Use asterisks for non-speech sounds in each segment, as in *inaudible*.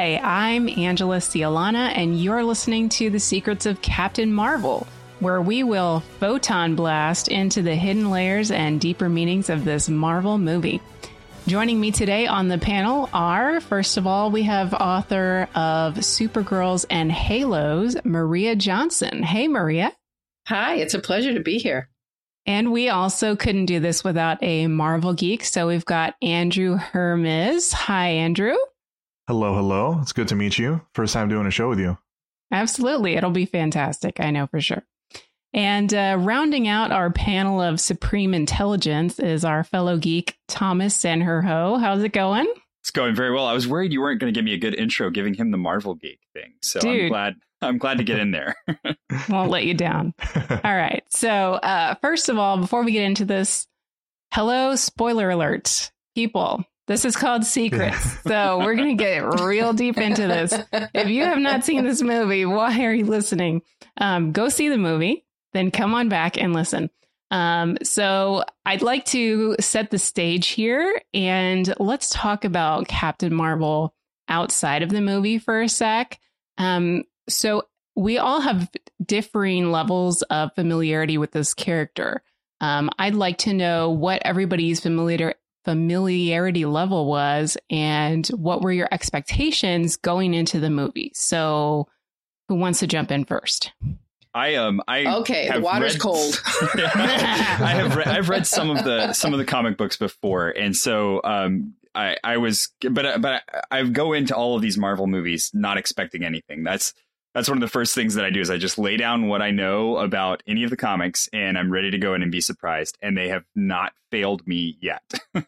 Hi, I'm Angela Sealana, and you're listening to The Secrets of Captain Marvel, where we will photon blast into the hidden layers and deeper meanings of this Marvel movie. Joining me today on the panel are, first of all, we have author of Supergirls and Halos, Maria Johnson. Hey, Maria. Hi, it's a pleasure to be here. And we also couldn't do this without a Marvel geek. So we've got Andrew Hermiz. Hi, Andrew. Hello, hello. It's good to meet you. First time doing a show with you. Absolutely. It'll be fantastic. I know for sure. And uh, rounding out our panel of supreme intelligence is our fellow geek, Thomas Sanjurjo. How's it going? It's going very well. I was worried you weren't going to give me a good intro giving him the Marvel geek thing. So Dude. I'm glad I'm glad to get in there. *laughs* Won't let you down. *laughs* All right. So, uh, first of all, before we get into this, hello, spoiler alert, people. This is called Secrets. So, we're going to get real deep into this. If you have not seen this movie, why are you listening? Um, go see the movie, then come on back and listen. Um, so, I'd like to set the stage here and let's talk about Captain Marvel outside of the movie for a sec. Um, so, we all have differing levels of familiarity with this character. Um, I'd like to know what everybody's familiar familiarity level was and what were your expectations going into the movie. So, who wants to jump in first? I um I Okay, the water's read- cold. *laughs* I have re- I've read some of the some of the comic books before, and so um I I was but but I, I go into all of these Marvel movies not expecting anything. That's that's one of the first things that I do is I just lay down what I know about any of the comics, and I'm ready to go in and be surprised. And they have not failed me yet. *laughs*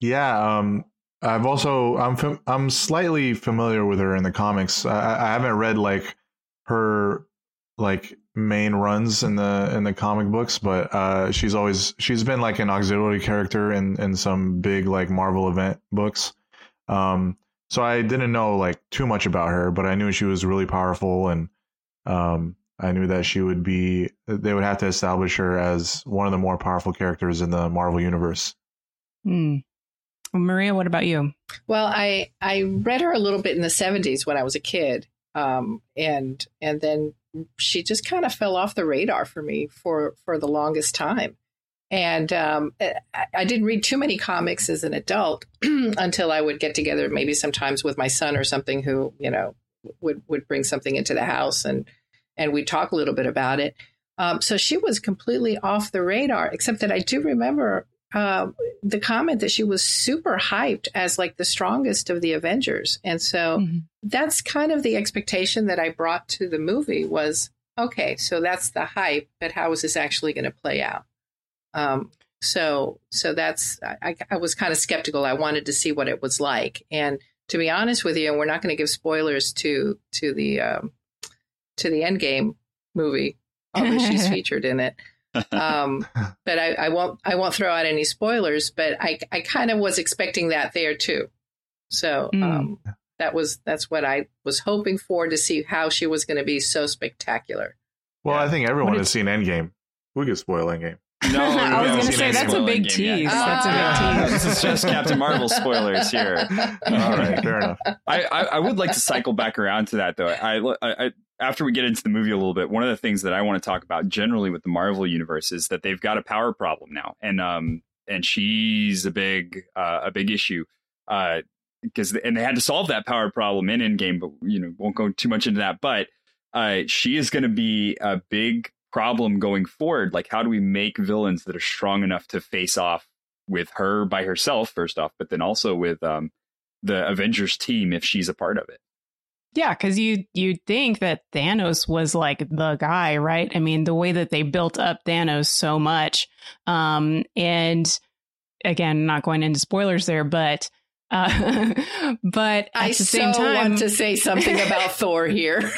yeah, um, I've also I'm fam- I'm slightly familiar with her in the comics. I, I haven't read like her like main runs in the in the comic books, but uh, she's always she's been like an auxiliary character in in some big like Marvel event books. Um, so I didn't know like too much about her, but I knew she was really powerful, and um, I knew that she would be. They would have to establish her as one of the more powerful characters in the Marvel universe. Hmm. Maria, what about you? well, I I read her a little bit in the '70s when I was a kid, um, and and then she just kind of fell off the radar for me for for the longest time. And um, I, didn't read too many comics as an adult *clears throat* until I would get together, maybe sometimes with my son or something, who you know would would bring something into the house and and we'd talk a little bit about it. Um, so she was completely off the radar, except that I do remember uh, the comment that she was super hyped as like the strongest of the Avengers. And so Mhm. that's kind of the expectation that I brought to the movie was okay, so that's the hype, but how is this actually going to play out? Um, so, so that's I, I was kind of skeptical. I wanted to see what it was like, and to be honest with you, and we're not going to give spoilers to to the um, to the Endgame movie, although she's *laughs* featured in it. Um, *laughs* but I, I won't I won't throw out any spoilers. But I I kind of was expecting that there too. So Mm. um, that was that's what I was hoping for to see how she was going to be so spectacular. Well, Yeah. I think everyone What has seen Endgame. We could spoil Endgame. No, *laughs* I was no, gonna say, that's a big game yet. tease. That's a big tease. This is just Captain Marvel spoilers here. *laughs* All right, fair enough. I, I, I would like to cycle back around to that though. I, I, I after we get into the movie a little bit, one of the things that I want to talk about generally with the Marvel universe is that they've got a power problem now, and um and she's a big uh, a big issue. Uh, because and they had to solve that power problem in Endgame, but you know won't go too much into that. But uh, she is going to be a big problem going forward. Like, how do we make villains that are strong enough to face off with her by herself, first off, but then also with um, the Avengers team if she's a part of it? Yeah, because you you'd think that Thanos was like the guy, right? I mean, the way that they built up Thanos so much, um, and again, not going into spoilers there, but Uh, *laughs* but at I the so time, want to say something about Thor here. *laughs* *laughs*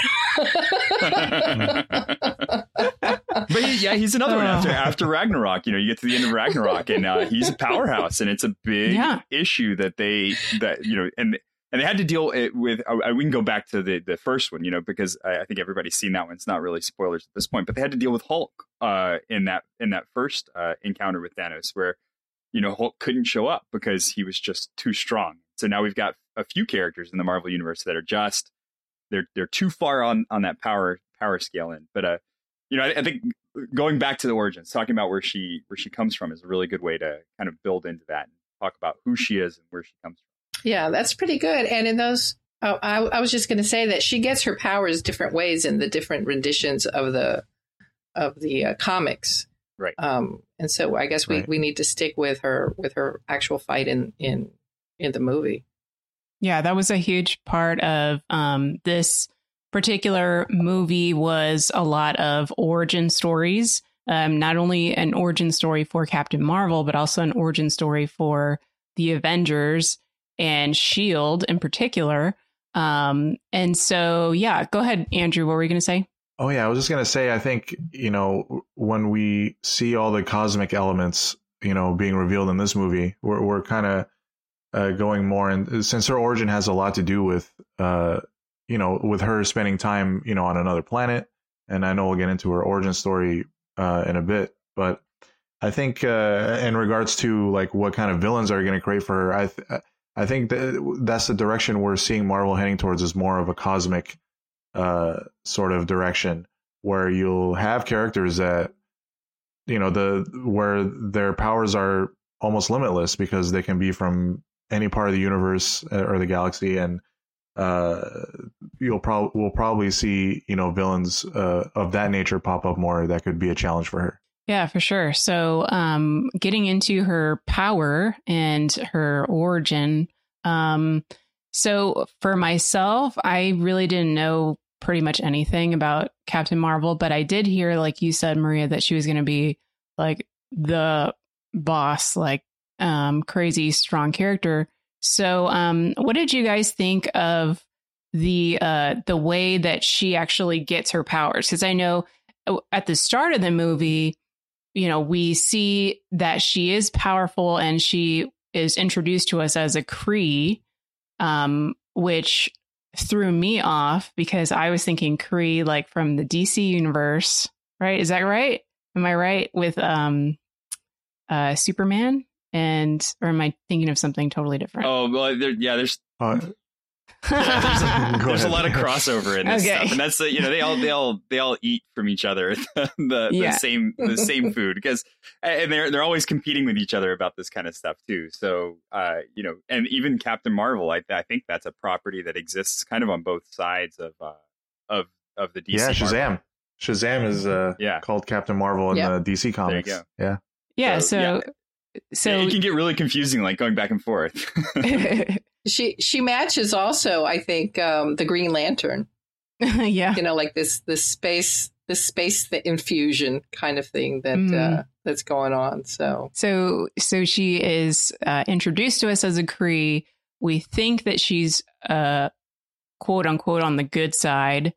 but he, yeah, he's another one after *laughs* after Ragnarok. You know, you get to the end of Ragnarok, and uh, he's a powerhouse, and it's a big Yeah. issue that they that you know, and and they had to deal it with. Uh, we can go back to the the first one, you know, because I, I think everybody's seen that one. It's not really spoilers at this point, but they had to deal with Hulk uh, in that in that first uh, encounter with Thanos, where you know Hulk couldn't show up because he was just too strong. So now we've got a few characters in the Marvel universe that are just they're they're too far on on that power power scale in. But uh, you know, I, I think going back to the origins, talking about where she where she comes from is a really good way to kind of build into that and talk about who she is and where she comes from. Yeah, that's pretty good. And in those, oh, I, I was just going to say that she gets her powers different ways in the different renditions of the of the uh, comics. Right. Um, and so I guess we, Right. we need to stick with her with her actual fight in in in the movie. Yeah, that was a huge part of um, this particular movie was a lot of origin stories. Um, not only an origin story for Captain Marvel, but also an origin story for the Avengers and Shield in particular. Um, and so, yeah, go ahead, Andrew. What were you going to say? Oh yeah, I was just gonna say. I think you know when we see all the cosmic elements, you know, being revealed in this movie, we're we're kind of uh, going more, and since her origin has a lot to do with, uh, you know, with her spending time, you know, on another planet, and I know we'll get into her origin story uh, in a bit, but I think uh, in regards to like what kind of villains are going to create for her, I th- I think that that's the direction we're seeing Marvel heading towards is more of a cosmic uh, sort of direction where you'll have characters that you know the where their powers are almost limitless because they can be from any part of the universe uh, or the galaxy. And uh you'll probably we'll probably see you know villains uh of that nature pop up more that could be a challenge for her Yeah, for sure. So, um, getting into her power and her origin. Um, so for myself, I really didn't know pretty much anything about Captain Marvel, but I did hear, like you said, Maria, that she was going to be like the boss, like um, crazy strong character. So, um, what did you guys think of the uh, the way that she actually gets her powers? Because I know uh, at the start of the movie, you know, we see that she is powerful and she is introduced to us as a Kree, um, which threw me off because I was thinking Cree like from the DC universe, right? Is that right? Am I right with um, uh, Superman? And or am I thinking of something totally different? Oh well, there, yeah. There's uh, *laughs* yeah, there's, a, there's a lot of crossover in this Okay. stuff, and that's the, you know they all they all they all eat from each other *laughs* the the, Yeah. the same the same *laughs* food because and they're they're always competing with each other about this kind of stuff too. So uh you know, and even Captain Marvel, I I think that's a property that exists kind of on both sides of uh of of the DC. yeah Marvel. shazam shazam is uh Yeah. called captain marvel in Yeah. the dc comics go. yeah yeah. So, So, so, Yeah, it can get really confusing, like going back and forth. *laughs* *laughs* She she matches also, I think, um, the Green Lantern. *laughs* yeah. You know, like this this space this space the infusion kind of thing that Mm. uh, that's going on. So So, so she is uh, introduced to us as a Kree. We think that she's uh, quote unquote on the good side,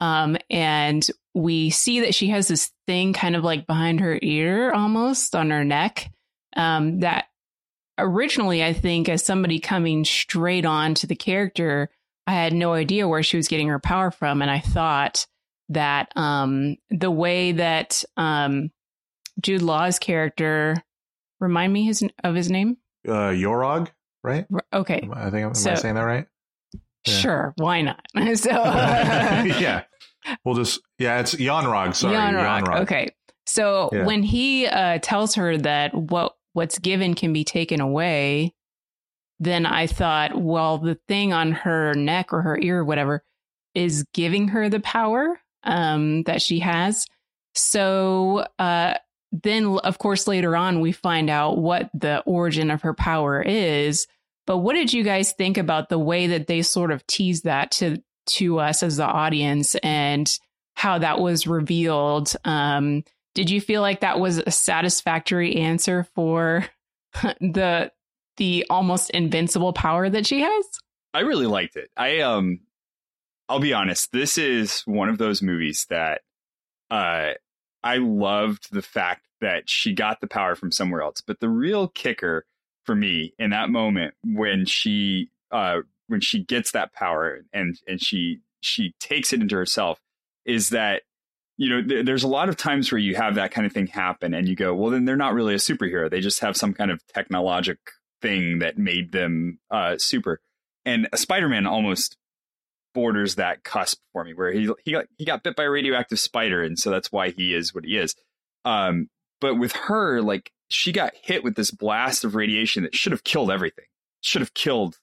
um, and we see that she has this thing kind of like behind her ear, almost on her neck. Um, that originally, I think, as somebody coming straight on to the character, I had no idea where she was getting her power from, and I thought that um, the way that um, Jude Law's character remind me his of his name. uh yorog right R- Okay, I- think am So- i saying that right Yeah. sure, why not? *laughs* so *laughs* yeah we'll just yeah it's Yon-Rogg. sorry Yanrog. Yon-Rogg. Okay, so Yeah. when he uh, tells her that what what's given can be taken away, then I thought, well, the thing on her neck or her ear or whatever is giving her the power um, that she has. So uh, then, of course, later on, we find out what the origin of her power is. But what did you guys think about the way that they sort of teased that to to us as the audience and how that was revealed? Um, did you feel like that was a satisfactory answer for *laughs* the the almost invincible power that she has? I really liked it. I um I'll be honest, this is one of those movies that uh I loved the fact that she got the power from somewhere else. But the real kicker for me in that moment when she uh when she gets that power and and she she takes it into herself is that you know th- there's a lot of times where you have that kind of thing happen and you go well then they're not really a superhero. They just have some kind of technologic thing that made them uh super. And spider-man almost borders that cusp for me where he he got, he got bit by a radioactive spider and so that's why he is what he is. Um but with her like she got hit with this blast of radiation that should have killed everything should have killed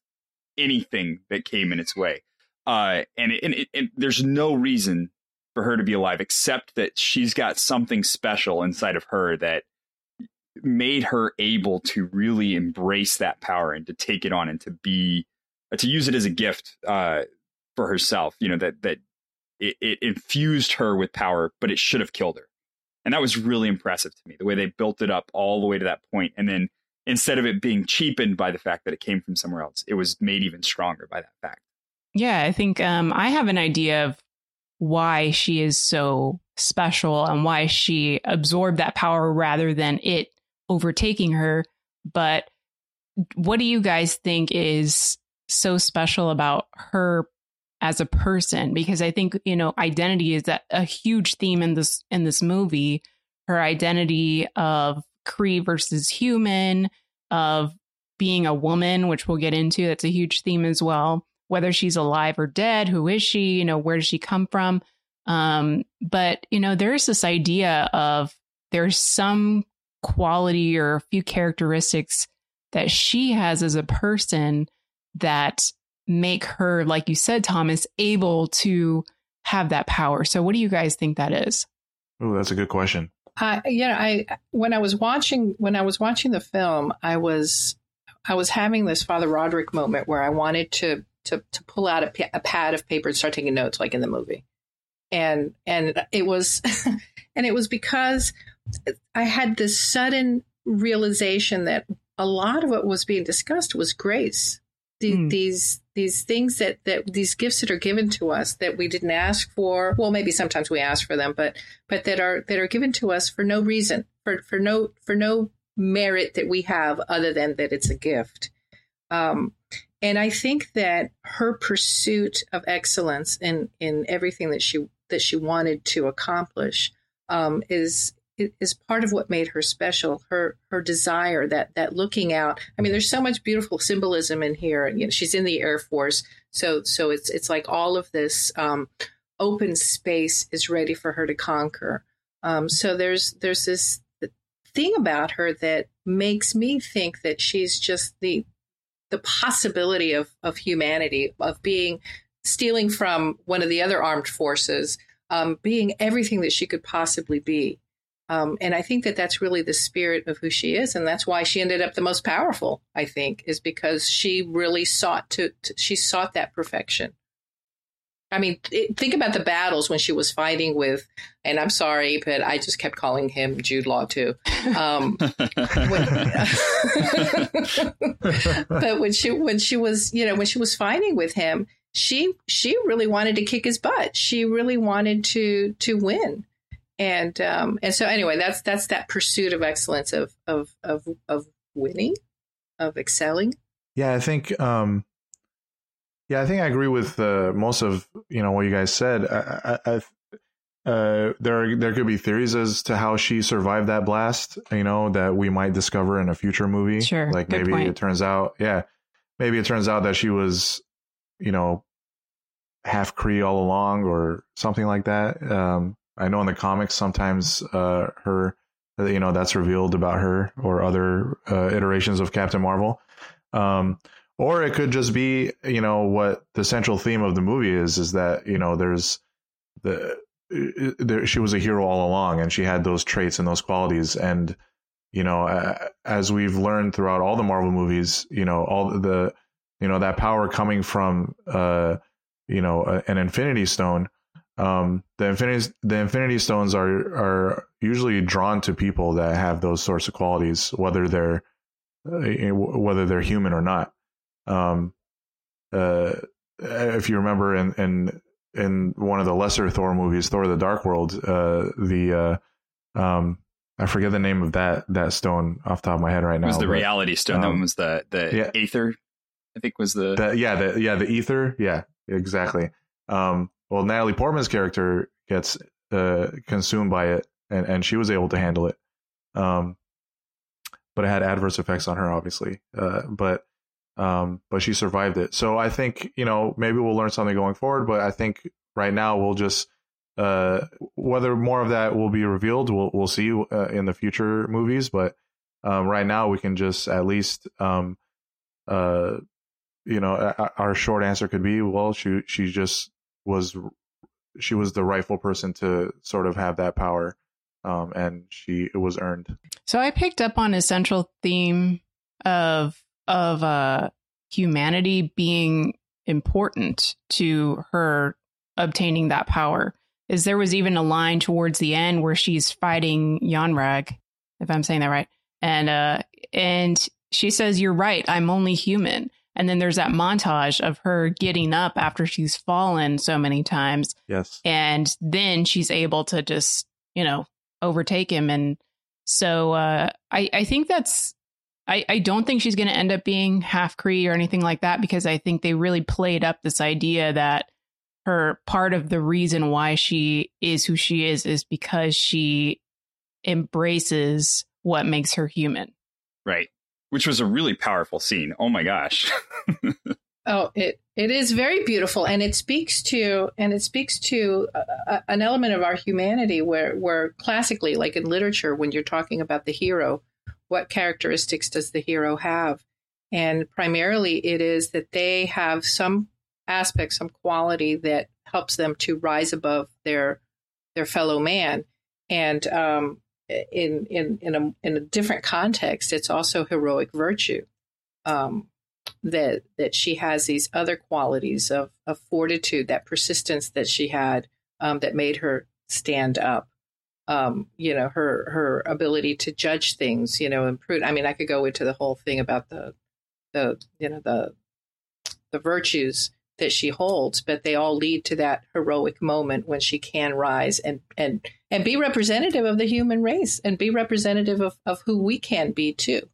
anything that came in its way. Uh and, it, and, it, and there's no reason for her to be alive except that she's got something special inside of her that made her able to really embrace that power and to take it on and to be to use it as a gift uh, for herself. You know that that it, it infused her with power, but it should have killed her, and that was really impressive to me. The way they built it up all the way to that point, and then instead of it being cheapened by the fact that it came from somewhere else, it was made even stronger by that fact. Yeah, I think um, I have an idea of why she is so special and why she absorbed that power rather than it overtaking her. But what do you guys think is so special about her as a person? Because I think, you know, identity is that a huge theme in this in this movie. Her identity of Kree versus human, of being a woman, which we'll get into. That's a huge theme as well. Whether she's alive or dead, who is she? You know, where does she come from? Um, but you know, there's this idea of there's some quality or a few characteristics that she has as a person that make her, like you said, Thomas, able to have that power. So, what do you guys think that is? Oh, that's a good question. Uh, know, I when I was watching when I was watching the film, I was I was having this Father Roderick moment where I wanted to to to pull out a, a pad of paper and start taking notes, like in the movie, and and it was *laughs* and it was because I had this sudden realization that a lot of what was being discussed was grace. The, mm. These these things that that these gifts that are given to us that we didn't ask for. Well, maybe sometimes we ask for them, but but that are that are given to us for no reason, for for no for no merit that we have other than that it's a gift. Um, and I think that her pursuit of excellence in in everything that she that she wanted to accomplish um, is is part of what made her special. Her her desire that that looking out. I mean, there's so much beautiful symbolism in here. You know, she's in the Air Force, so so it's it's like all of this um, open space is ready for her to conquer. Um, so there's there's this thing about her that makes me think that she's just the the possibility of of humanity of being stealing from one of the other armed forces, um, being everything that she could possibly be. Um, and I think that that's really the spirit of who she is, and that's why she ended up the most powerful. I think is because she really sought to, to she sought that perfection. I mean, it, think about the battles when she was fighting with, and I'm sorry, but I just kept calling him Jude Law too. Um, *laughs* when, *laughs* but when she when she was you know when she was fighting with him, she she really wanted to kick his butt. She really wanted to to win and um, and so anyway, that's that's that pursuit of excellence of of of of winning, of excelling. Yeah, I think. Um, yeah, I think I agree with uh, most of you know what you guys said. I, I, I uh, there there could be theories as to how she survived that blast. You know that we might discover in a future movie. Sure, like maybe point. it turns out, yeah, maybe it turns out that she was, you know, half Kree all along or something like that. Um, I know in the comics sometimes uh, her, you know, that's revealed about her or other uh, iterations of Captain Marvel. Um, or it could just be, you know, what the central theme of the movie is, is that, you know, there's the, there, she was a hero all along and she had those traits and those qualities. And, you know, as we've learned throughout all the Marvel movies, you know, all the, you know, that power coming from, uh, you know, an Infinity Stone um, the infinity the infinity stones are are usually drawn to people that have those sorts of qualities whether they're uh, whether they're human or not. Um, uh, if you remember in in in one of the lesser Thor movies, Thor: The Dark World, uh, the uh, um, I forget the name of that that stone off the top of my head right now. It was the but, reality stone. Um, that one was the the yeah, aether. I think was the, the yeah the yeah the ether yeah exactly. Um, well, Natalie Portman's character gets uh, consumed by it, and and she was able to handle it. Um, but it had adverse effects on her, obviously. Uh, but um, but she survived it. So I think you know maybe we'll learn something going forward. But I think right now we'll just uh, whether more of that will be revealed, we'll we'll see uh, in the future movies. But um, right now we can just at least um, uh, you know our short answer could be well she she just was she was the rightful person to sort of have that power um, and she it was earned. So I picked up on a central theme of of uh, humanity being important to her obtaining that power. Is there was even a line towards the end where she's fighting Yon-Rogg, if I'm saying that right, and uh, and she says, "You're right. I'm only human." And then there's that montage of her getting up after she's fallen so many times. Yes. And then she's able to just, you know, overtake him. And so uh, I, I think that's I, I don't think she's going to end up being half Kree or anything like that because I think they really played up this idea that her part of the reason why she is who she is is because she embraces what makes her human. Right. Which was a really powerful scene. Oh my gosh. *laughs* oh, it it is very beautiful and it speaks to and it speaks to a, a, an element of our humanity where where classically like in literature when you're talking about the hero what characteristics does the hero have? And primarily it is that they have some aspect, some quality that helps them to rise above their their fellow man. And um, in in in a in a different context, it's also heroic virtue. Um, that that she has these other qualities of of fortitude, that persistence that she had um, that made her stand up um, you know, her her ability to judge things, you know, improve. I mean, I could go into the whole thing about the the you know the the virtues that she holds, but they all lead to that heroic moment when she can rise and and and be representative of the human race and be representative of, of who we can be too.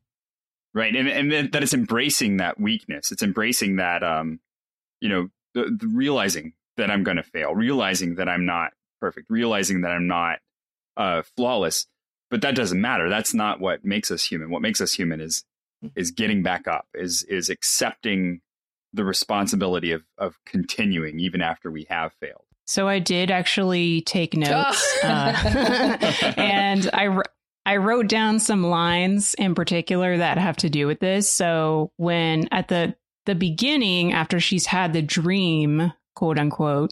Right, and and that it's embracing that weakness. It's embracing that, um, you know, the, the realizing that I'm going to fail, realizing that I'm not perfect, realizing that I'm not uh, flawless, but that doesn't matter. That's not what makes us human. What makes us human is is getting back up, is is accepting the responsibility of of continuing even after we have failed. So I did actually take *laughs* notes, uh, *laughs* and I I wrote down some lines in particular that have to do with this. So when at the the beginning, after she's had the dream, quote unquote,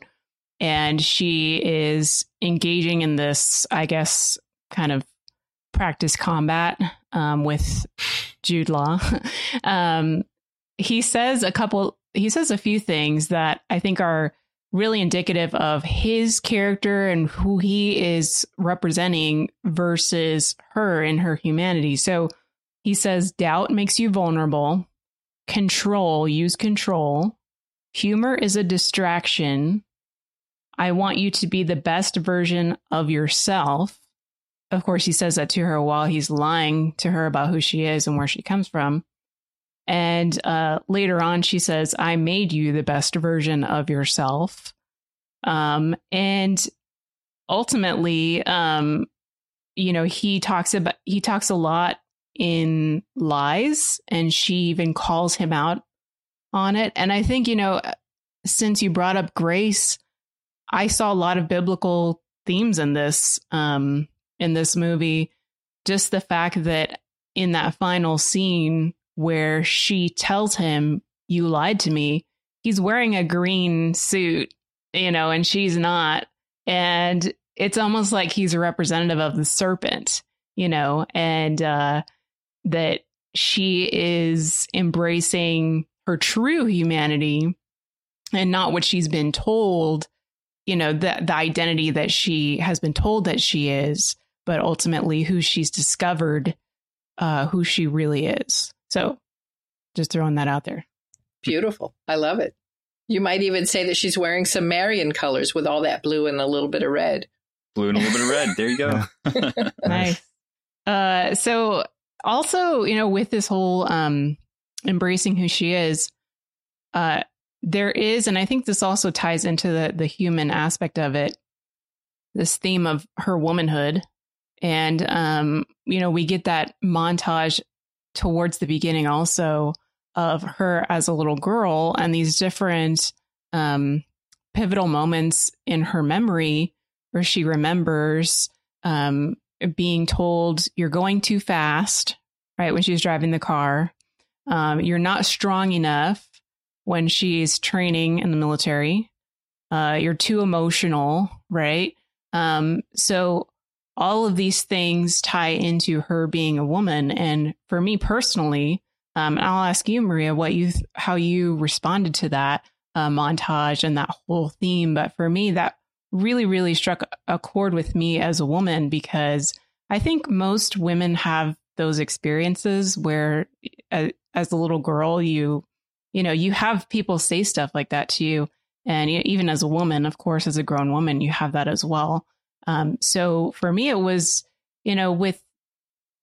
and she is engaging in this, I guess, kind of practice combat um, with Jude Law. *laughs* um, he says a couple, he says a few things that I think are really indicative of his character and who he is representing versus her and her humanity. So he says, doubt makes you vulnerable, control, use control. Humor is a distraction. I want you to be the best version of yourself. Of course, he says that to her while he's lying to her about who she is and where she comes from. And uh, later on, she says, I made you the best version of yourself. Um, and ultimately, um, you know, he talks about, he talks a lot in lies, and she even calls him out on it. And I think, you know, since you brought up grace, I saw a lot of biblical themes in this um in this movie. Just the fact that in that final scene where she tells him, You lied to me, he's wearing a green suit, you know, and she's not. And it's almost like he's a representative of the serpent, you know, and uh, that she is embracing her true humanity and not what she's been told you know, the, the identity that she has been told that she is, but ultimately who she's discovered uh, who she really is. So So just throwing that out there. Beautiful. I love it. You might even say that she's wearing some Marian colors with all that blue and a little bit of red. Blue and a little bit of red. There you go. *laughs* nice. Uh, so also, you know, with this whole um, embracing who she is, uh, there is, and I think this also ties into the the human aspect of it. This theme of her womanhood, and um, you know, we get that montage towards the beginning also of her as a little girl and these different um, pivotal moments in her memory where she remembers um, being told you're going too fast, right? When she's driving the car, um, you're not strong enough when she's training in the military. Uh, you're too emotional, right? Um, so all of these things tie into her being a woman. And for me personally, um, I'll ask you, Maria, what you th- how you responded to that uh, montage and that whole theme. But for me, that really, really struck a chord with me as a woman because I think most women have those experiences where, uh, as a little girl, you you know you have people say stuff like that to you, and you know, even as a woman, of course, as a grown woman, you have that as well. Um, so for me, it was you know with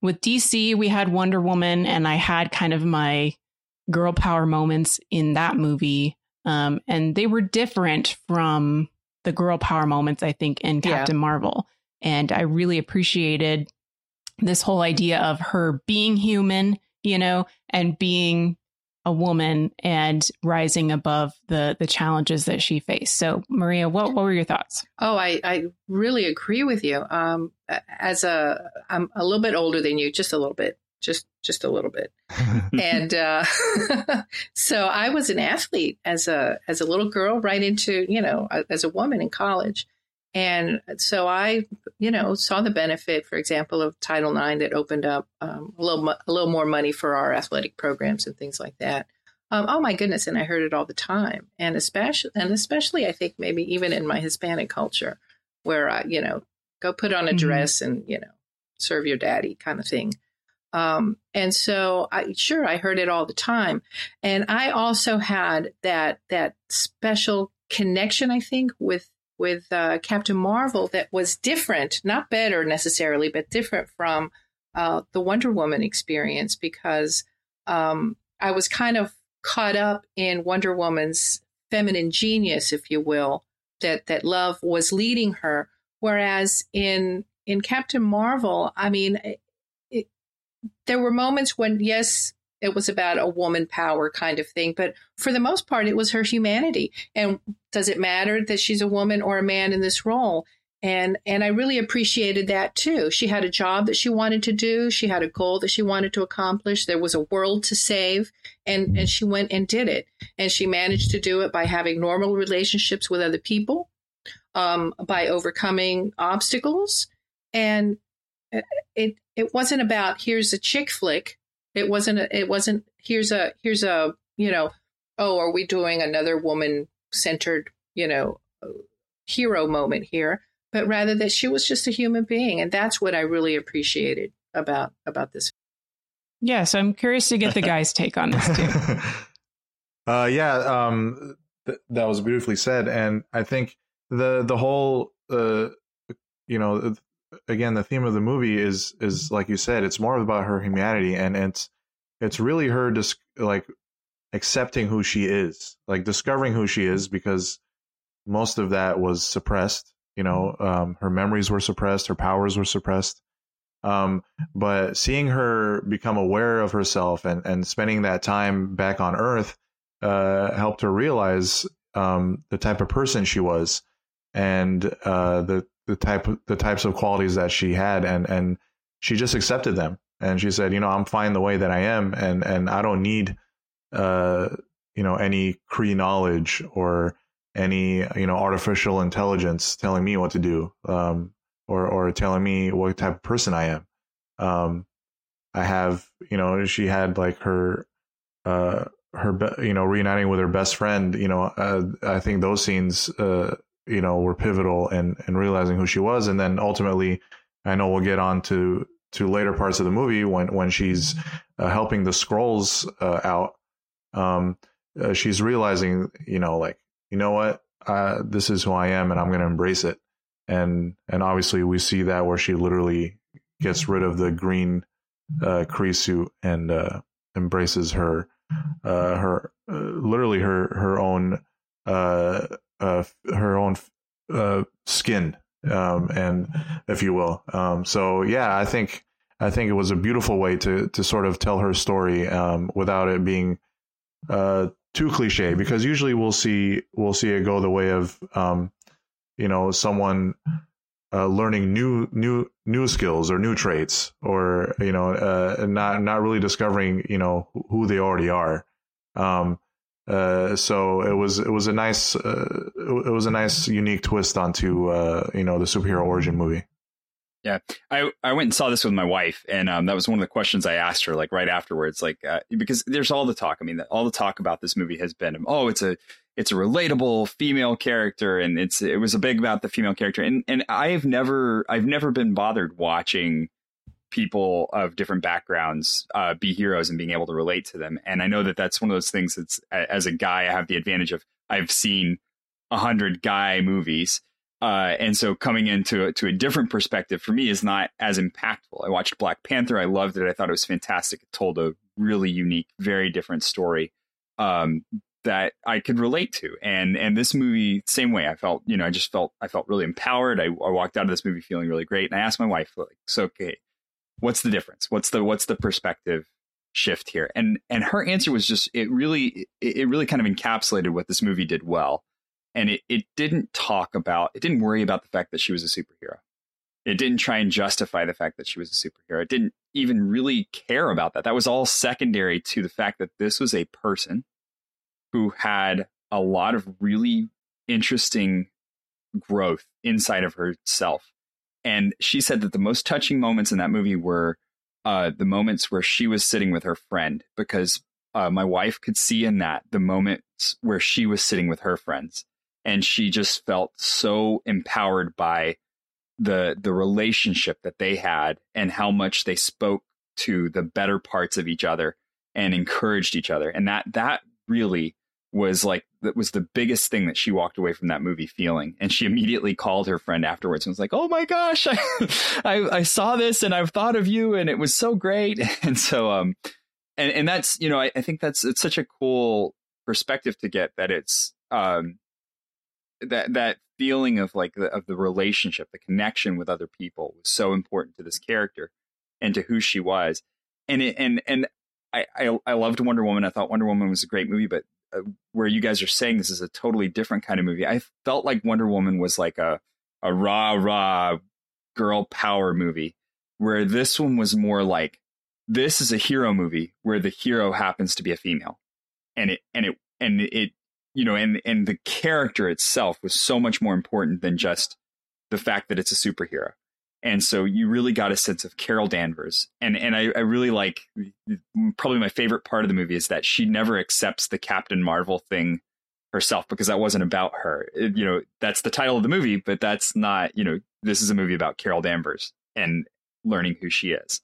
with DC, we had Wonder Woman, and I had kind of my girl power moments in that movie. Um, and they were different from the girl power moments, I think, in Captain yeah. Marvel. And I really appreciated this whole idea of her being human, you know, and being a woman and rising above the the challenges that she faced. So, Maria, what what were your thoughts? Oh, I I really agree with you. Um, as a I'm a little bit older than you, just a little bit, just just a little bit, *laughs* and uh, *laughs* so I was an athlete as a as a little girl, right into you know as a woman in college, and so I, you know, saw the benefit, for example, of Title IX that opened up um, a little a little more money for our athletic programs and things like that. Um, oh my goodness! And I heard it all the time, and especially and especially I think maybe even in my Hispanic culture, where I, you know, go put on a mm-hmm. dress and you know serve your daddy kind of thing. Um, and so I sure I heard it all the time, and I also had that that special connection I think with with uh, Captain Marvel that was different, not better necessarily, but different from uh, the Wonder Woman experience because um, I was kind of caught up in Wonder Woman's feminine genius, if you will, that that love was leading her. Whereas in in Captain Marvel, I mean, it, there were moments when yes, it was about a woman power kind of thing. But for the most part, it was her humanity. And does it matter that she's a woman or a man in this role? And and I really appreciated that too. She had a job that she wanted to do. She had a goal that she wanted to accomplish. There was a world to save, and and she went and did it. And she managed to do it by having normal relationships with other people, um, by overcoming obstacles, and it it wasn't about here's a chick flick it wasn't. A, it wasn't. Here's a. Here's a. You know. Oh, are we doing another woman centered? You know, hero moment here. But rather that she was just a human being, and that's what I really appreciated about about this. Yeah, so I'm curious to get the guy's take on this too. *laughs* uh, yeah, um, th- that was beautifully said, and I think the the whole, uh, you know, again the theme of the movie is is like you said it's more about her humanity and it's it's really her just like accepting who she is like discovering who she is because most of that was suppressed you know um, her memories were suppressed her powers were suppressed. Um, but seeing her become aware of herself and and spending that time back on earth uh, helped her realize um, the type of person she was and uh, the the type the types of qualities that she had and and she just accepted them. And she said you know i'm fine the way that i am and and i don't need uh you know any Kree knowledge or any you know artificial intelligence telling me what to do um or or telling me what type of person i am. Um i have you know she had like her uh her you know reuniting with her best friend you know uh, i think those scenes uh you know were pivotal in in realizing who she was. And then ultimately i know we'll get on to to later parts of the movie when when she's uh, helping the Skrulls uh, out, um, uh, she's realizing, you know, like you know what, uh, this is who I am, and I'm going to embrace it. And and obviously we see that where she literally gets rid of the green uh, Kree suit and uh, embraces her uh, her uh, literally her her own uh, her own uh, skin um, and if you will. Um, so yeah, I think I think it was a beautiful way to to sort of tell her story um, without it being uh, too cliche. Because usually we'll see we'll see it go the way of um, you know someone uh, learning new new new skills or new traits, or you know uh, not not really discovering you know who they already are. Um, uh, so it was it was a nice uh, it was a nice unique twist onto uh, you know the superhero origin movie. Yeah, I I went and saw this with my wife, and um, that was one of the questions I asked her like right afterwards, like uh, because there's all the talk. I mean, all the talk about this movie has been, oh, it's a it's a relatable female character, and it's it was a big about the female character, and and I've never I've never been bothered watching people of different backgrounds uh, be heroes and being able to relate to them. And I know that that's one of those things that's as a guy, I have the advantage of I've seen a hundred guy movies. Uh, and so coming into to a different perspective for me is not as impactful. I watched Black Panther. I loved it. I thought it was fantastic. It told a really unique, very different story um, that I could relate to. And and this movie, same way. I felt, you know, I just felt I felt really empowered. I, I walked out of this movie feeling really great. And I asked my wife, like, so okay, what's the difference? What's the what's the perspective shift here? And and her answer was just it really it really kind of encapsulated what this movie did well. And it, it didn't talk about it didn't worry about the fact that she was a superhero. It didn't try and justify the fact that she was a superhero. It didn't even really care about that. That was all secondary to the fact that this was a person who had a lot of really interesting growth inside of herself and she said that the most touching moments in that movie were uh, the moments where she was sitting with her friend, because uh, my wife could see in that the moments where she was sitting with her friends, and she just felt so empowered by the the relationship that they had and how much they spoke to the better parts of each other and encouraged each other, and that that really was like that was the biggest thing that she walked away from that movie feeling. And she immediately called her friend afterwards and was like oh my gosh *laughs* I, I, I saw this and i've thought of you and it was so great. *laughs* And so um and and that's you know I, I think that's it's such a cool perspective to get that it's um that that feeling of like the, of the relationship the connection with other people was so important to this character and to who she was. And it, and and I, I, I loved Wonder Woman. I thought Wonder Woman was a great movie, but Uh, where you guys are saying this is a totally different kind of movie. I felt like Wonder Woman was like a a rah rah girl power movie, where this one was more like this is a hero movie where the hero happens to be a female, and it and it and it you know and and the character itself was so much more important than just the fact that it's a superhero. And so you really got a sense of Carol Danvers. And and I, I, really like probably my favorite part of the movie is that she never accepts the Captain Marvel thing herself because that wasn't about her. It, you know, that's the title of the movie, but that's not, you know, this is a movie about Carol Danvers and learning who she is.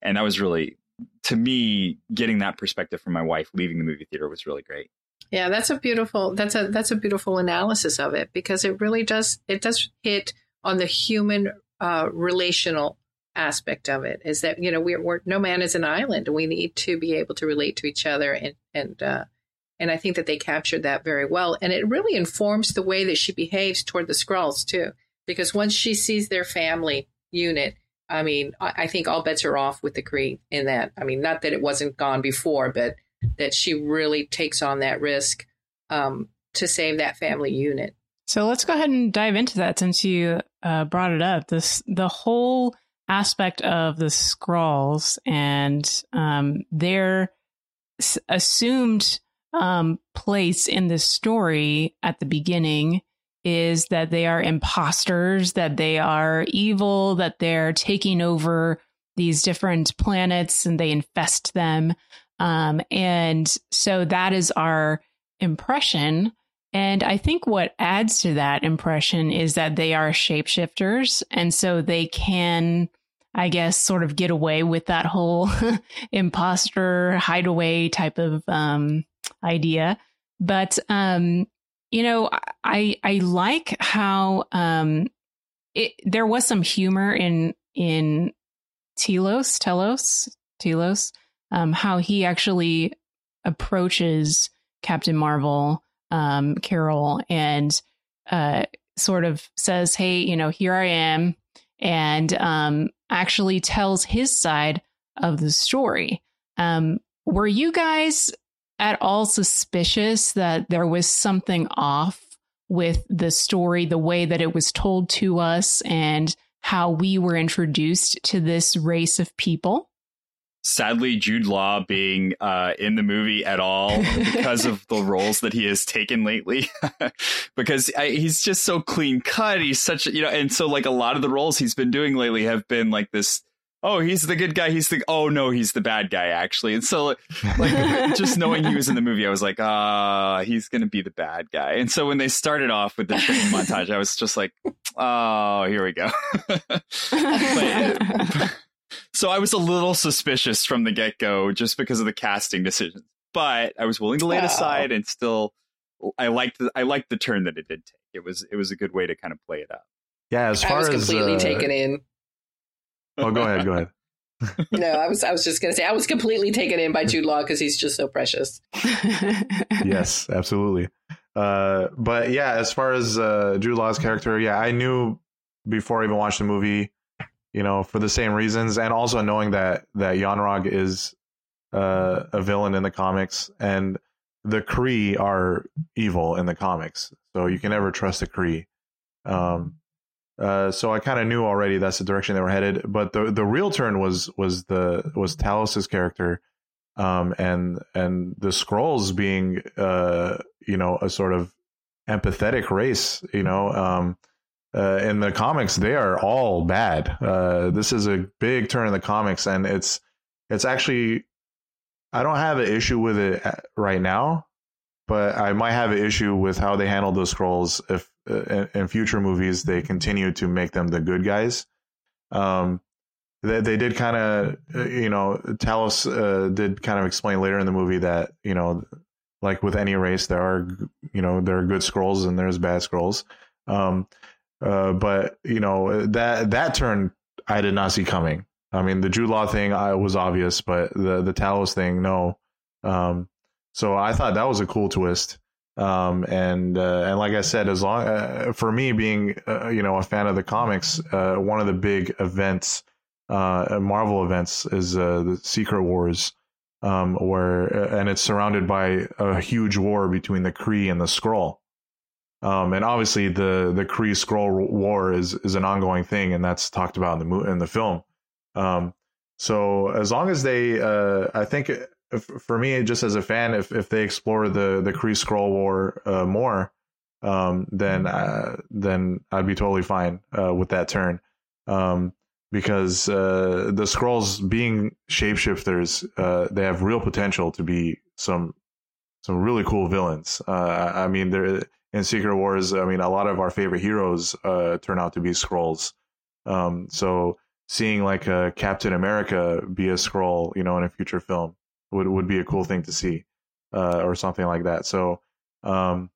And that was really to me getting that perspective from my wife leaving the movie theater was really great. Yeah, that's a beautiful that's a that's a beautiful analysis of it because it really does it does hit on the human uh, relational aspect of it is that you know we're, we're, no man is an island. And we need to be able to relate to each other and and uh, and I think that they captured that very well. And it really informs the way that she behaves toward the Skrulls too because once she sees their family unit I mean I, I think all bets are off with the Kree in that. I mean not that it wasn't gone before but that she really takes on that risk um, to save that family unit so let's go ahead and dive into that since you uh, brought it up. This the whole aspect of the Skrulls and um, their s- assumed um, place in the story at the beginning is that they are imposters, that they are evil, that they're taking over these different planets and they infest them. Um, and so that is our impression and I think what adds to that impression is that they are shapeshifters. And so they can I guess, sort of get away with that whole *laughs* imposter hideaway type of um, idea. But um, you know, I I like how um, it there was some humor in in Talos, Talos, Talos, um, how he actually approaches Captain Marvel, um, Carol, and uh, sort of says, "Hey, you know, here I am," and um, actually tells his side of the story. Um, were you guys at all suspicious that there was something off with the story, the way that it was told to us, and how we were introduced to this race of people? Sadly Jude Law being uh, in the movie at all because of the roles that he has taken lately. *laughs* because I, he's just so clean cut. He's such you know, and so like a lot of the roles he's been doing lately have been like this. Oh, he's the good guy. He's the oh no, he's the bad guy actually. And so like *laughs* just knowing he was in the movie, I was like, ah, uh, he's gonna be the bad guy. And so when they started off with the training montage, I was just like, oh, here we go. *laughs* but, so I was a little suspicious from the get go just because of the casting decisions. But I was willing to lay it aside and still I liked the, I liked the turn that it did take. It was it was a good way to kind of play it up. Yeah, as far I was as completely uh, taken in. Oh, go ahead, go ahead. *laughs* no, I was I was just gonna say I was completely taken in by Jude Law because he's just so precious. *laughs* yes, absolutely. Uh, but yeah, as far as uh, Jude Law's character, yeah, I knew before I even watched the movie you know, for the same reasons, and also knowing that that Yon-Rogg is uh, a villain in the comics, and the Kree are evil in the comics, so you can never trust the Kree. Um, uh, so I kind of knew already that's the direction they were headed. But the the real turn was was the was Talos's character, um, and and the Skrulls being uh, you know a sort of empathetic race, you know. Um, uh, in the comics they are all bad. Uh, this is a big turn in the comics, and it's it's actually I don't have an issue with it uh, right now, but I might have an issue with how they handle those Skrulls if uh, in, future movies they continue to make them the good guys. Um, they, they did kind of uh, you know Talos uh, did kind of explain later in the movie that you know like with any race there are you know there are good Skrulls and there's bad Skrulls. Um, uh, but you know that that turn I did not see coming. I mean, the Jude Law thing I was obvious, but the the Talos thing, no. Um, so I thought that was a cool twist. Um, and uh, and like I said, as long uh, for me being uh, you know a fan of the comics, uh, one of the big events, Marvel events, is the Secret Wars, um, where and it's surrounded by a huge war between the Kree and the Skrull. Um, and obviously the the Kree Skrull War is is an ongoing thing, and that's talked about in the in the film. Um, so as long as they, uh, I think if, for me, just as a fan, if if they explore the the Kree Skrull War uh, more, um, then uh, then I'd be totally fine uh, with that turn. Um, because uh, the Skrulls being shapeshifters, uh, they have real potential to be some some really cool villains. I mean, they're in Secret Wars, I mean, a lot of our favorite heroes uh, turn out to be Skrulls. Um, so seeing like a Captain America be a Skrull, you know, in a future film would would be a cool thing to see, uh, or something like that. So, um,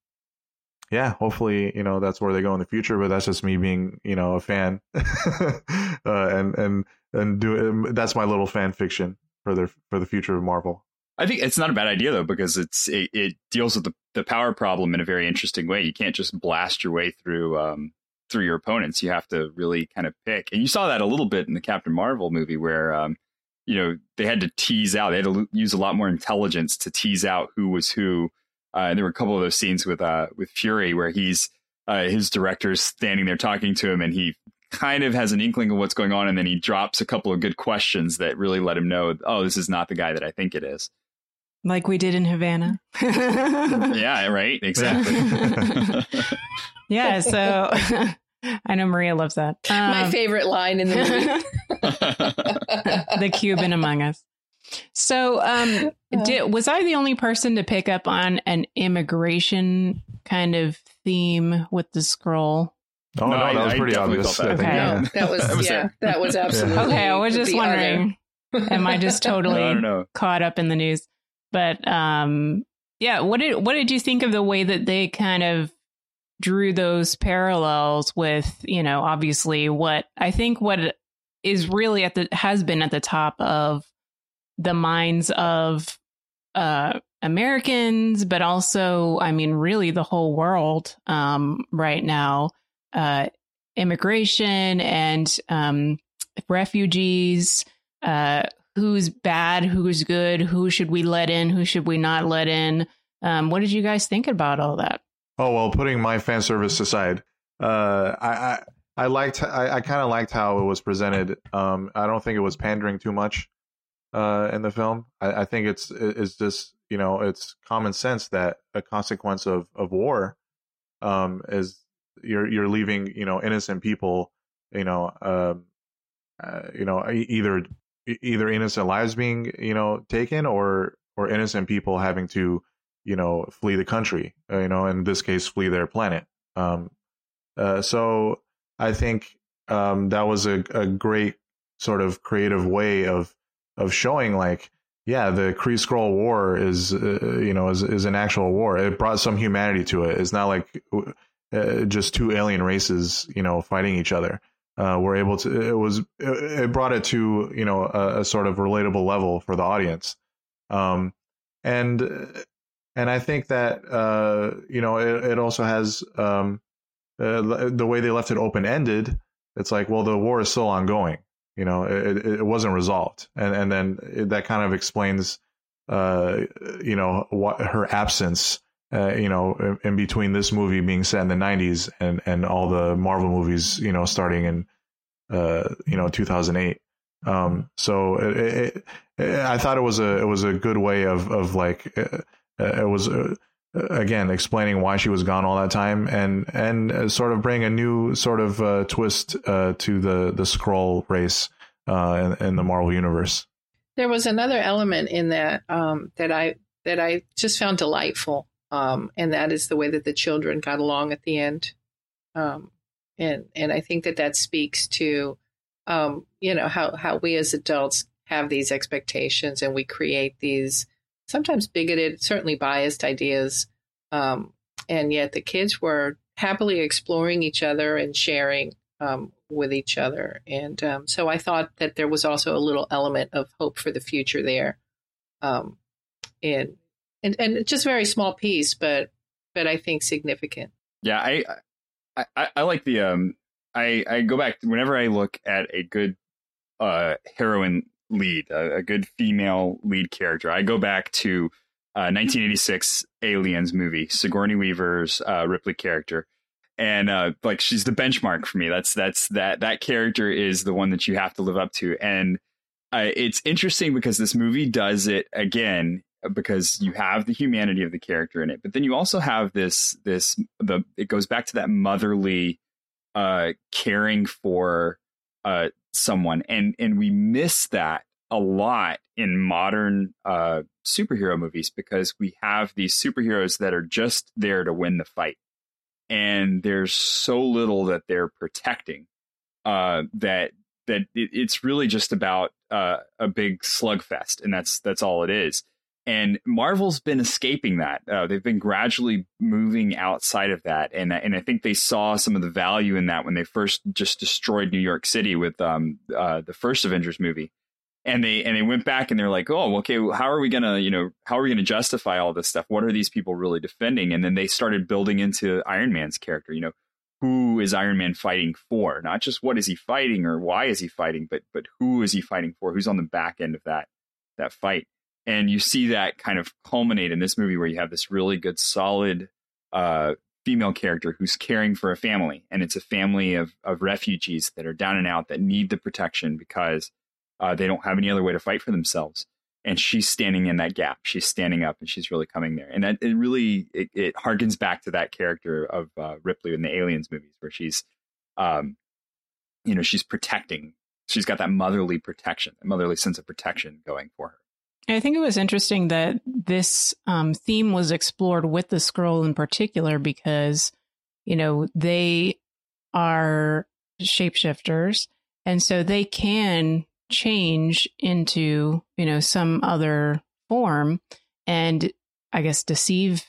yeah, hopefully, you know, that's where they go in the future. But that's just me being, you know, a fan, *laughs* uh, and and and do that's my little fan fiction for the for the future of Marvel. I think it's not a bad idea though because it's it, it deals with the, the power problem in a very interesting way. You can't just blast your way through um, through your opponents. You have to really kind of pick, and you saw that a little bit in the Captain Marvel movie where um, you know they had to tease out. They had to use a lot more intelligence to tease out who was who. Uh, and there were a couple of those scenes with uh, with Fury where he's uh, his director's standing there talking to him, and he kind of has an inkling of what's going on, and then he drops a couple of good questions that really let him know, oh, this is not the guy that I think it is like we did in Havana. *laughs* yeah, right. Exactly. *laughs* yeah. So *laughs* I know Maria loves that. Um, My favorite line in the movie the Cuban among us. So, um, did, was I the only person to pick up on an immigration kind of theme with the Skrull? Oh no, No, I- that was I pretty obvious. that. Okay. yeah. That was, That was yeah, that was absolutely. Okay, I was just wondering. Am I just totally I don't know. caught up in the news? But um, yeah, what did what did you think of the way that they kind of drew those parallels with you know obviously what I think what is really at the has been at the top of the minds of uh Americans, but also I mean really the whole world um right now uh immigration and um refugees uh who's bad, who's good, who should we let in, who should we not let in. Um, what did you guys think about all that? Oh well, putting my fan service aside, uh, I, I I liked I, I kind of liked how it was presented. Um, I don't think it was pandering too much uh, in the film. I, I think it's it's just you know it's common sense that a consequence of of war um, is you're you're leaving you know innocent people you know um, uh, you know either either innocent lives being you know taken or or innocent people having to you know flee the country uh, you know in this case flee their planet. Um uh, so i think um that was a, a great sort of creative way of of showing like yeah the kree Skrull war is uh, you know is, is an actual war. It brought some humanity to it. It's not like uh, just two alien races you know fighting each other uh, we're able to it was it brought it to you know a, a sort of relatable level for the audience um and and I think that uh, you know it, it also has um, uh, the way they left it open ended. It's like, well, the war is still ongoing. You know, it, it wasn't resolved, and and then it, that kind of explains, uh, you know, what her absence. Uh, you know, in, between this movie being set in the '90s and and all the Marvel movies, you know, starting in, uh, you know, 2008. Um, so it, it, it, I thought it was a it was a good way of of like. Uh, uh, it was uh, again explaining why she was gone all that time and and uh, sort of bring a new sort of uh, twist uh, to the the Skrull race uh, in, in, the Marvel universe. There was another element in that um, that I that I just found delightful, um, and that is the way that the children got along at the end, um, and and I think that that speaks to um, you know how how we as adults have these expectations and we create these sometimes bigoted, certainly biased ideas. Um, and yet the kids were happily exploring each other and sharing um, with each other. And um, so I thought that there was also a little element of hope for the future there. And, and, and just a very small piece, but, but I think significant. Yeah. I, I, I like the, um, I, I go back whenever I look at a good, uh, heroine lead, a, a, good female lead character. I go back to uh, 1986 Aliens movie, Sigourney Weaver's uh, Ripley character, and uh, like she's the benchmark for me. That's that's that that character is the one that you have to live up to, and uh, it's interesting because this movie does it again because you have the humanity of the character in it, but then you also have this this the it goes back to that motherly uh, caring for uh, someone. And and we miss that a lot in modern uh, superhero movies because we have these superheroes that are just there to win the fight. And there's so little that they're protecting uh, that that it, it's really just about uh, a big slugfest. And that's that's all it is and Marvel's been escaping that. Uh, they've been gradually moving outside of that, and and I think they saw some of the value in that when they first just destroyed New York City with um, uh, the first Avengers movie, and they and they went back and they're like, oh, okay, how are we gonna, you know, how are we gonna justify all this stuff? What are these people really defending? And then they started building into Iron Man's character. You know, who is Iron Man fighting for? Not just what is he fighting or why is he fighting, but but who is he fighting for? Who's on the back end of that that fight? And you see that kind of culminate in this movie where you have this really good solid uh, female character who's caring for a family and it's a family of, of refugees that are down and out that need the protection because uh, they don't have any other way to fight for themselves. And she's standing in that gap. She's standing up and she's really coming there. And that it really it, it harkens back to that character of uh, ripley in the aliens movies where she's um, you know she's protecting. She's got that motherly protection motherly sense of protection going for her I think it was interesting that this um, theme was explored with the Skrull in particular because, you know, they are shapeshifters, and so they can change into you know some other form and I guess deceive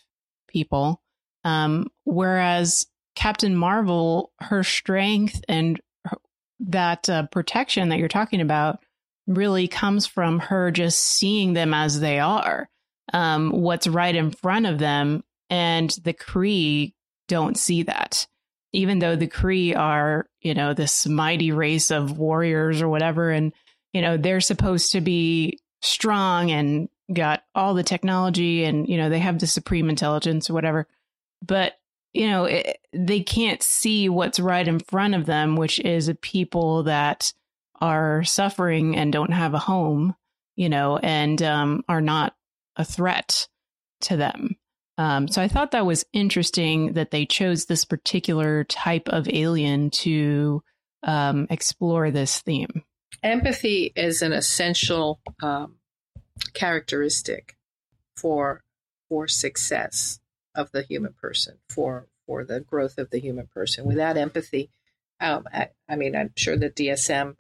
people. Um, whereas Captain Marvel, her strength and her, that uh, protection that you're talking about really comes from her just seeing them as they are, um, what's right in front of them. And the Kree don't see that. Even though the Kree are, you know, this mighty race of warriors or whatever, and, you know, they're supposed to be strong and got all the technology and, you know, they have the supreme intelligence or whatever. But, you know, it, they can't see what's right in front of them, which is a people that are suffering and don't have a home, you know, and um, are not a threat to them. Um, so I thought that was interesting that they chose this particular type of alien to um, explore this theme. Empathy is an essential um, characteristic for for success of the human person, for for the growth of the human person. Without empathy, um, I, I mean, I'm sure that DSM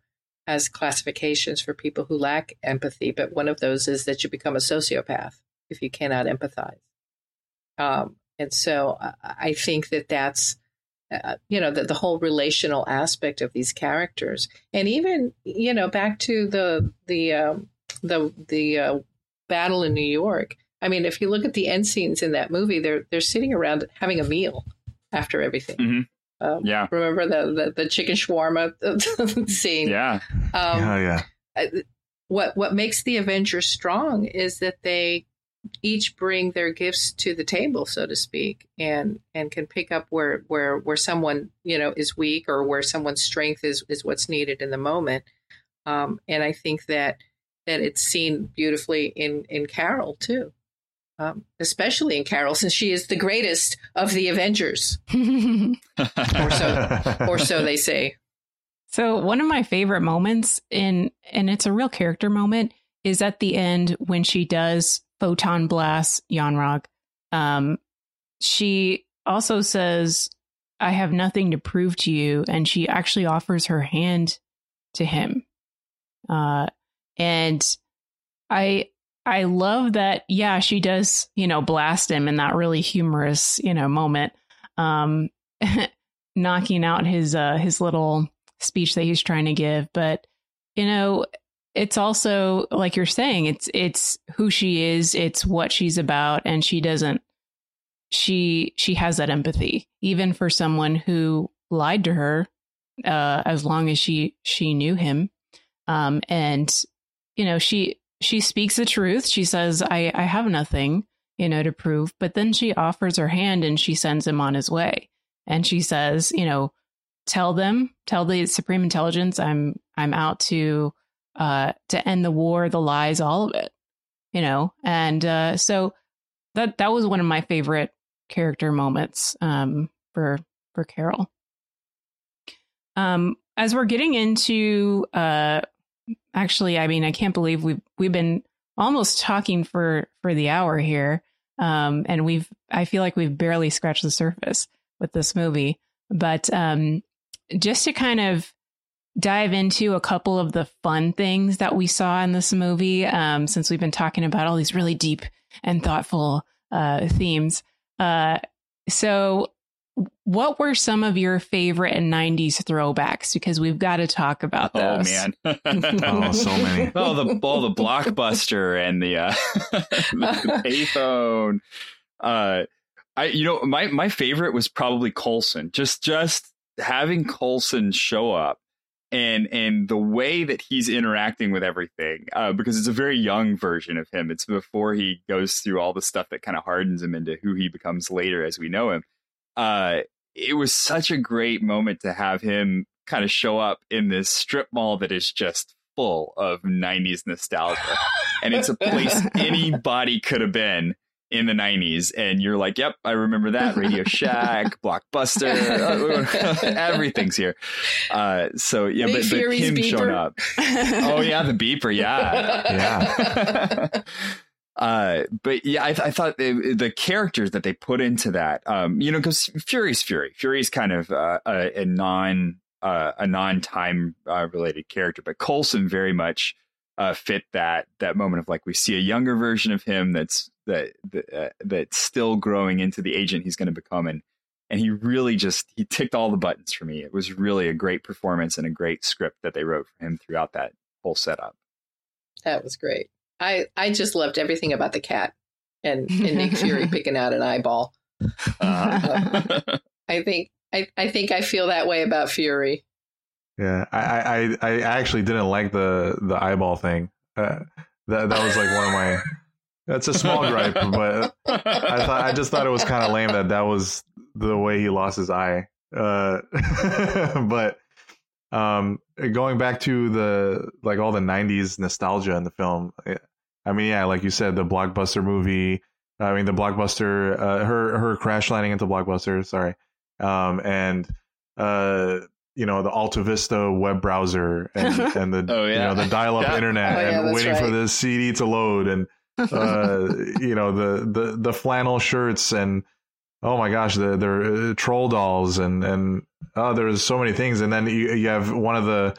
has classifications for people who lack empathy, but one of those is that you become a sociopath if you cannot empathize. Um, and so I think that that's, uh, you know, the, the whole relational aspect of these characters, and even you know back to the the um, the the uh, battle in New York. I mean, if you look at the end scenes in that movie, they're they're sitting around having a meal after everything. Mhm. Um, Yeah. remember the, the the chicken shawarma *laughs* scene? Yeah. Um, yeah, yeah. what what makes the Avengers strong is that they each bring their gifts to the table, so to speak, and and can pick up where where where someone you know is weak or where someone's strength is is what's needed in the moment. Um, and I think that that it's seen beautifully in in Carol too, um, especially in Carol since she is the greatest of the Avengers, *laughs* or so or so they say. So one of my favorite moments in and it's a real character moment is at the end when she does photon blast Yon-Rogg. Um she also says I have nothing to prove to you and she actually offers her hand to him. Uh and I I love that yeah, she does, you know, blast him in that really humorous, you know, moment. Um *laughs* knocking out his uh his little speech that he's trying to give but you know it's also like you're saying it's it's who she is it's what she's about and she doesn't she she has that empathy even for someone who lied to her uh as long as she she knew him um and you know she she speaks the truth. She says i i have nothing you know to prove but then she offers her hand and she sends him on his way. And she says you know tell them tell the supreme intelligence i'm i'm out to uh to end the war the lies all of it you know? And uh so that that was one of my favorite character moments um for for carol. Um as we're getting into uh actually i mean i can't believe we've we've been almost talking for for the hour here um and we've i feel like we've barely scratched the surface with this movie but um just to kind of dive into a couple of the fun things that we saw in this movie, um, since we've been talking about all these really deep and thoughtful uh, themes. Uh, so, what were some of your favorite 90s throwbacks? Because we've got to talk about those. Oh man. *laughs* Oh, so many. *laughs* Oh, the all the blockbuster and the uh *laughs* the payphone. Uh I you know, my my favorite was probably Coulson. Just just having Coulson show up and and the way that he's interacting with everything uh, because it's a very young version of him it's before he goes through all the stuff that kind of hardens him into who he becomes later as we know him uh, it was such a great moment to have him kind of show up in this strip mall that is just full of 90s nostalgia. And it's a place *laughs* anybody could have been in the 90s and you're like yep i remember that. Radio shack blockbuster *laughs* everything's here. Uh so yeah Nick but, but Fury's him showing beeper. up. Oh yeah the beeper yeah. *laughs* Yeah. Uh, but yeah, I, I thought the, the, characters that they put into that, um, you know, because Fury's Fury, Fury's kind of uh, a, a, non uh, a non time uh, related character, but Coulson very much uh, fit that that moment of like we see a younger version of him that's that that, uh, that's still growing into the agent he's going to become, and and he really just he ticked all the buttons for me. It was really a great performance and a great script that they wrote for him throughout that whole setup. That was great. I I just loved everything about the cat and, and Nick Fury *laughs* picking out an eyeball. Uh, *laughs* I think I, I think I feel that way about Fury. Yeah, I, I, I actually didn't like the the eyeball thing. Uh, that that was like one of my. That's a small gripe, but I thought I just thought it was kind of lame that that was the way he lost his eye. Uh, *laughs* but um, going back to the like all the '90s nostalgia in the film. Eh, I mean, yeah, like you said, the blockbuster movie. I mean, the blockbuster. Uh, her her crash landing into blockbuster. Sorry, um, and uh, you know the Alta Vista web browser and, *laughs* and the oh, yeah. you know the dial up yeah. internet oh, yeah, and waiting right. for the CD to load and uh, *laughs* you know the the the flannel shirts and oh my gosh the the uh, troll dolls and and oh there's so many things. And then you, you have one of the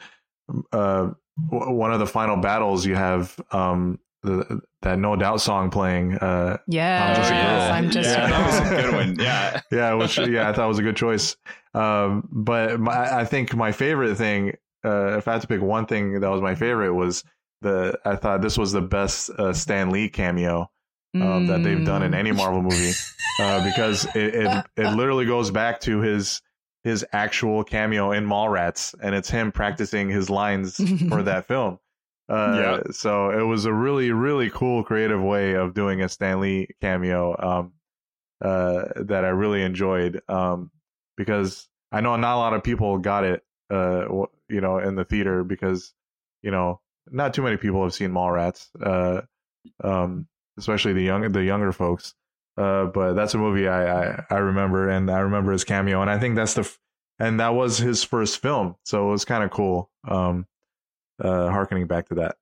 uh one of the final battles you have um the, that no doubt song playing uh yeah i'm just, oh, a, girl. I'm just yeah, that was *laughs* a good one. Yeah. *laughs* Yeah which yeah i thought it was a good choice. Um, but my, I think my favorite thing, uh, if I had to pick one thing that was my favorite, was the I thought this was the best uh, Stan Lee cameo mm. that they've done in any Marvel movie uh, *laughs* because it, it, it literally goes back to his his actual cameo in Mallrats, and it's him practicing his lines for that *laughs* film. Uh, yeah. So it was a really, really cool, creative way of doing a Stan Lee cameo um, uh, that I really enjoyed. Um, because I know not a lot of people got it, uh, you know, in the theater because, you know, not too many people have seen Mallrats, uh, um, especially the young, the younger folks. Uh, but that's a movie I, I, I remember, and I remember his cameo, and I think that's the, and that was his first film, so it was kind of cool. Um, uh, harkening back to that.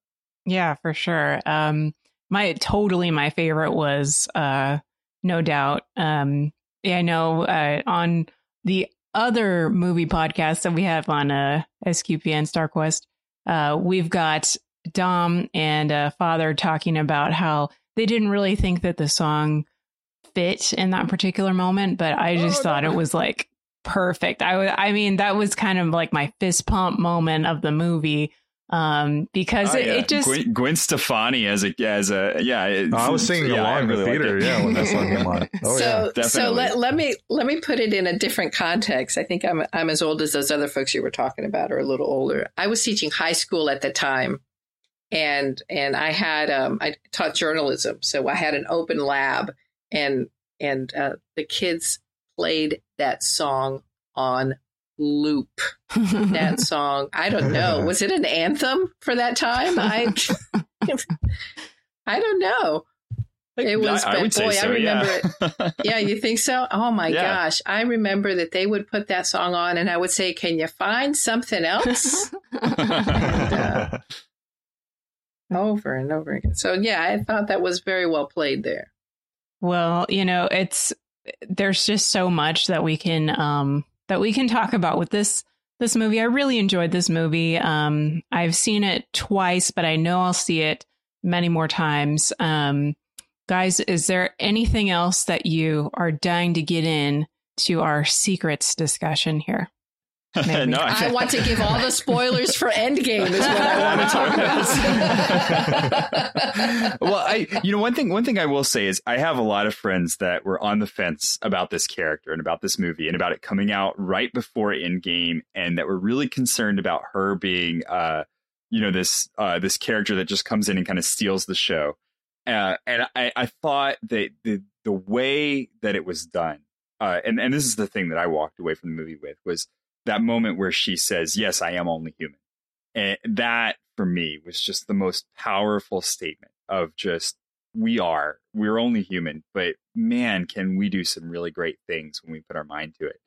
Yeah, for sure. Um, my totally my favorite was, uh, no doubt. Um, yeah, I know, uh, on the other movie podcast that we have on uh, SQP and StarQuest, uh, we've got Dom and uh, Father talking about how they didn't really think that the song fit in that particular moment, but I just oh, thought no. it was like perfect. I, I mean, that was kind of like my fist pump moment of the movie um because oh, it, yeah. it, just Gwen, Gwen, Stefani as a as a yeah oh, I was singing yeah, along in really the theater. yeah when that song came on. *laughs* Oh so, yeah so let, let me let me put it in a different context. I think I'm I'm as old as those other folks you were talking about or a little older. I was teaching high school at the time and and I had um I taught journalism so I had an open lab and and uh, the kids played that song on loop. That *laughs* song i don't know *laughs* was it an anthem for that time? I *laughs* i don't know. It was I, I boy so, i remember yeah. it. Yeah you think so? Oh my yeah. gosh. I remember that they would put that song on and i would say can you find something else? And, uh, over and over again so yeah i thought that was very well played there well you know it's there's just so much that we can um that we can talk about with this this movie. I really enjoyed this movie. Um, I've seen it twice, but I know I'll see it many more times. Um, guys, is there anything else that you are dying to get in to our secrets discussion here? *laughs* no, I, I, want to give all the spoilers for Endgame is what I *laughs* want to talk about. *laughs* well, I you know one thing one thing I will say is I have a lot of friends that were on the fence about this character and about this movie and about it coming out right before Endgame and that were really concerned about her being uh you know this uh this character that just comes in and kind of steals the show. Uh, and I, I thought that the the way that it was done uh, and and this is the thing that I walked away from the movie with was that moment where she says, "Yes, I am only human," and that for me was just the most powerful statement of just we are we're only human, but man, can we do some really great things when we put our mind to it.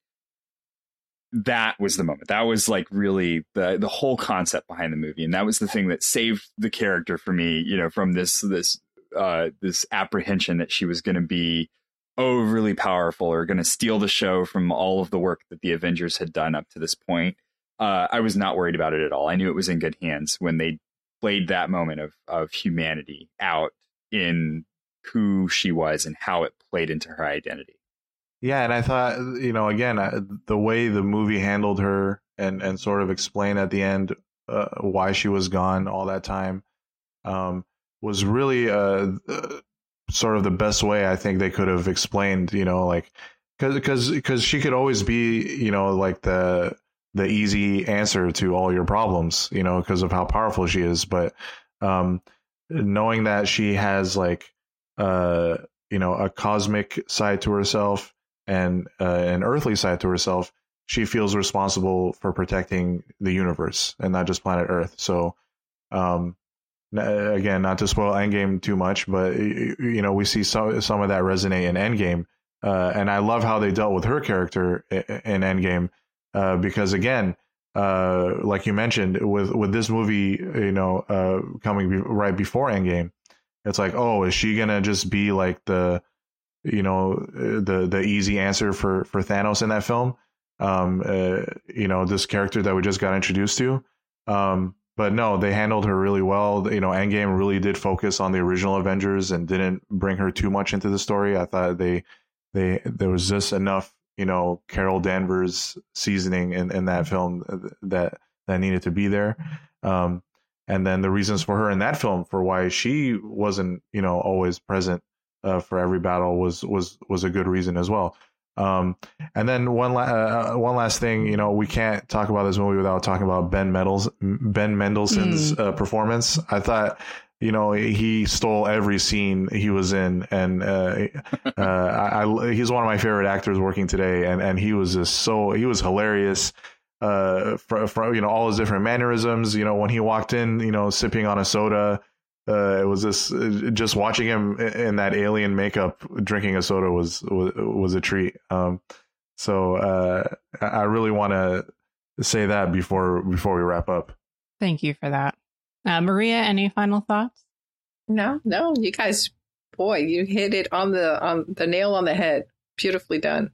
That was the moment. That was like really the the whole concept behind the movie, and that was the thing that saved the character for me. You know, from this this uh, this apprehension that she was going to be overly powerful or going to steal the show from all of the work that the Avengers had done up to this point. Uh, I was not worried about it at all. I knew it was in good hands when they played that moment of of humanity out in who she was and how it played into her identity. Yeah, and I thought, you know, again, the way the movie handled her and and sort of explained at the end uh, why she was gone all that time um, was really uh, uh, sort of the best way I think they could have explained, you know, like because because she could always be, you know, like the the easy answer to all your problems, you know, because of how powerful she is, but um, knowing that she has like uh, you know a cosmic side to herself and uh, an earthly side to herself, she feels responsible for protecting the universe and not just planet Earth. So, um, again, not to spoil Endgame too much, but you know we see some some of that resonate in Endgame, uh, and I love how they dealt with her character in Endgame uh, because again, uh, like you mentioned, with with this movie, you know, uh, coming be- right before Endgame, it's like, oh, is she gonna just be like the you know the the easy answer for for Thanos in that film. Um, uh, you know this character that we just got introduced to. Um, but no, they handled her really well. You know, Endgame really did focus on the original Avengers and didn't bring her too much into the story. I thought they they there was just enough you know Carol Danvers seasoning in in that film that that needed to be there. Um, and then the reasons for her in that film for why she wasn't you know always present uh, for every battle was was was a good reason as well. Um, and then one la- uh, one last thing, you know, we can't talk about this movie without talking about Ben Mendels- Ben Mendelsohn's mm. uh, performance. I thought, you know, he stole every scene he was in, and uh, uh, I, I, he's one of my favorite actors working today, and and he was just so he was hilarious. Uh, for, for you know all his different mannerisms, you know when he walked in, you know sipping on a soda, uh, it was this just watching him in that alien makeup drinking a soda was was, was a treat. Um, so uh, I really want to say that before before we wrap up. Thank you for that, uh, Maria. Any final thoughts? No, no. You guys, boy, you hit it on the on the nail on the head. Beautifully done.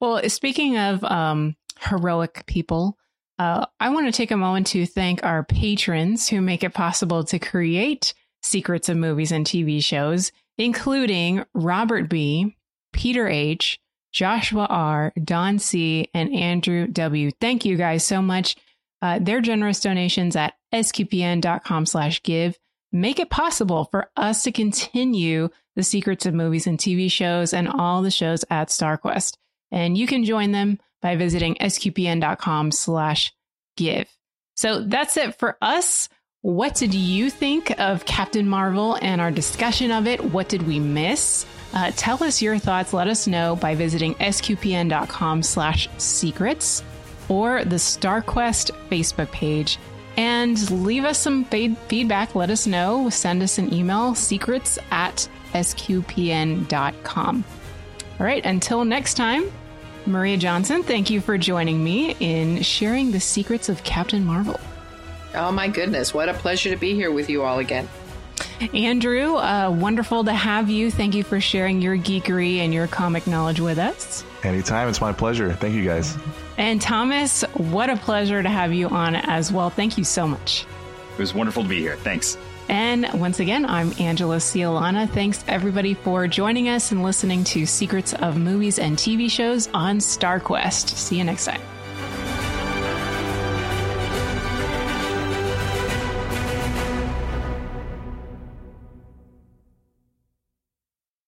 Well, speaking of um, heroic people, uh, I want to take a moment to thank our patrons who make it possible to create secrets of movies and TV shows, including Robert B., Peter H., Joshua R., Don C., and Andrew W. Thank you guys so much. Uh, their generous donations at sqpn.com slash give make it possible for us to continue the secrets of movies and TV shows and all the shows at StarQuest. And you can join them by visiting sqpn.com slash give. So that's it for us. What did you think of Captain Marvel and our discussion of it? What did we miss? Uh, tell us your thoughts. Let us know by visiting sqpn.com slash secrets or the StarQuest Facebook page and leave us some feedback. Let us know. Send us an email, secrets at sqpn.com. All right, until next time, Maria Johnson, thank you for joining me in sharing the secrets of Captain Marvel. Oh, my goodness. What a pleasure to be here with you all again. Andrew, uh, wonderful to have you. Thank you for sharing your geekery and your comic knowledge with us. Anytime. It's my pleasure. Thank you guys. And Thomas, what a pleasure to have you on as well. Thank you so much. It was wonderful to be here. Thanks. And once again, I'm Angela Sealana. Thanks everybody for joining us and listening to Secrets of Movies and TV Shows on StarQuest. See you next time.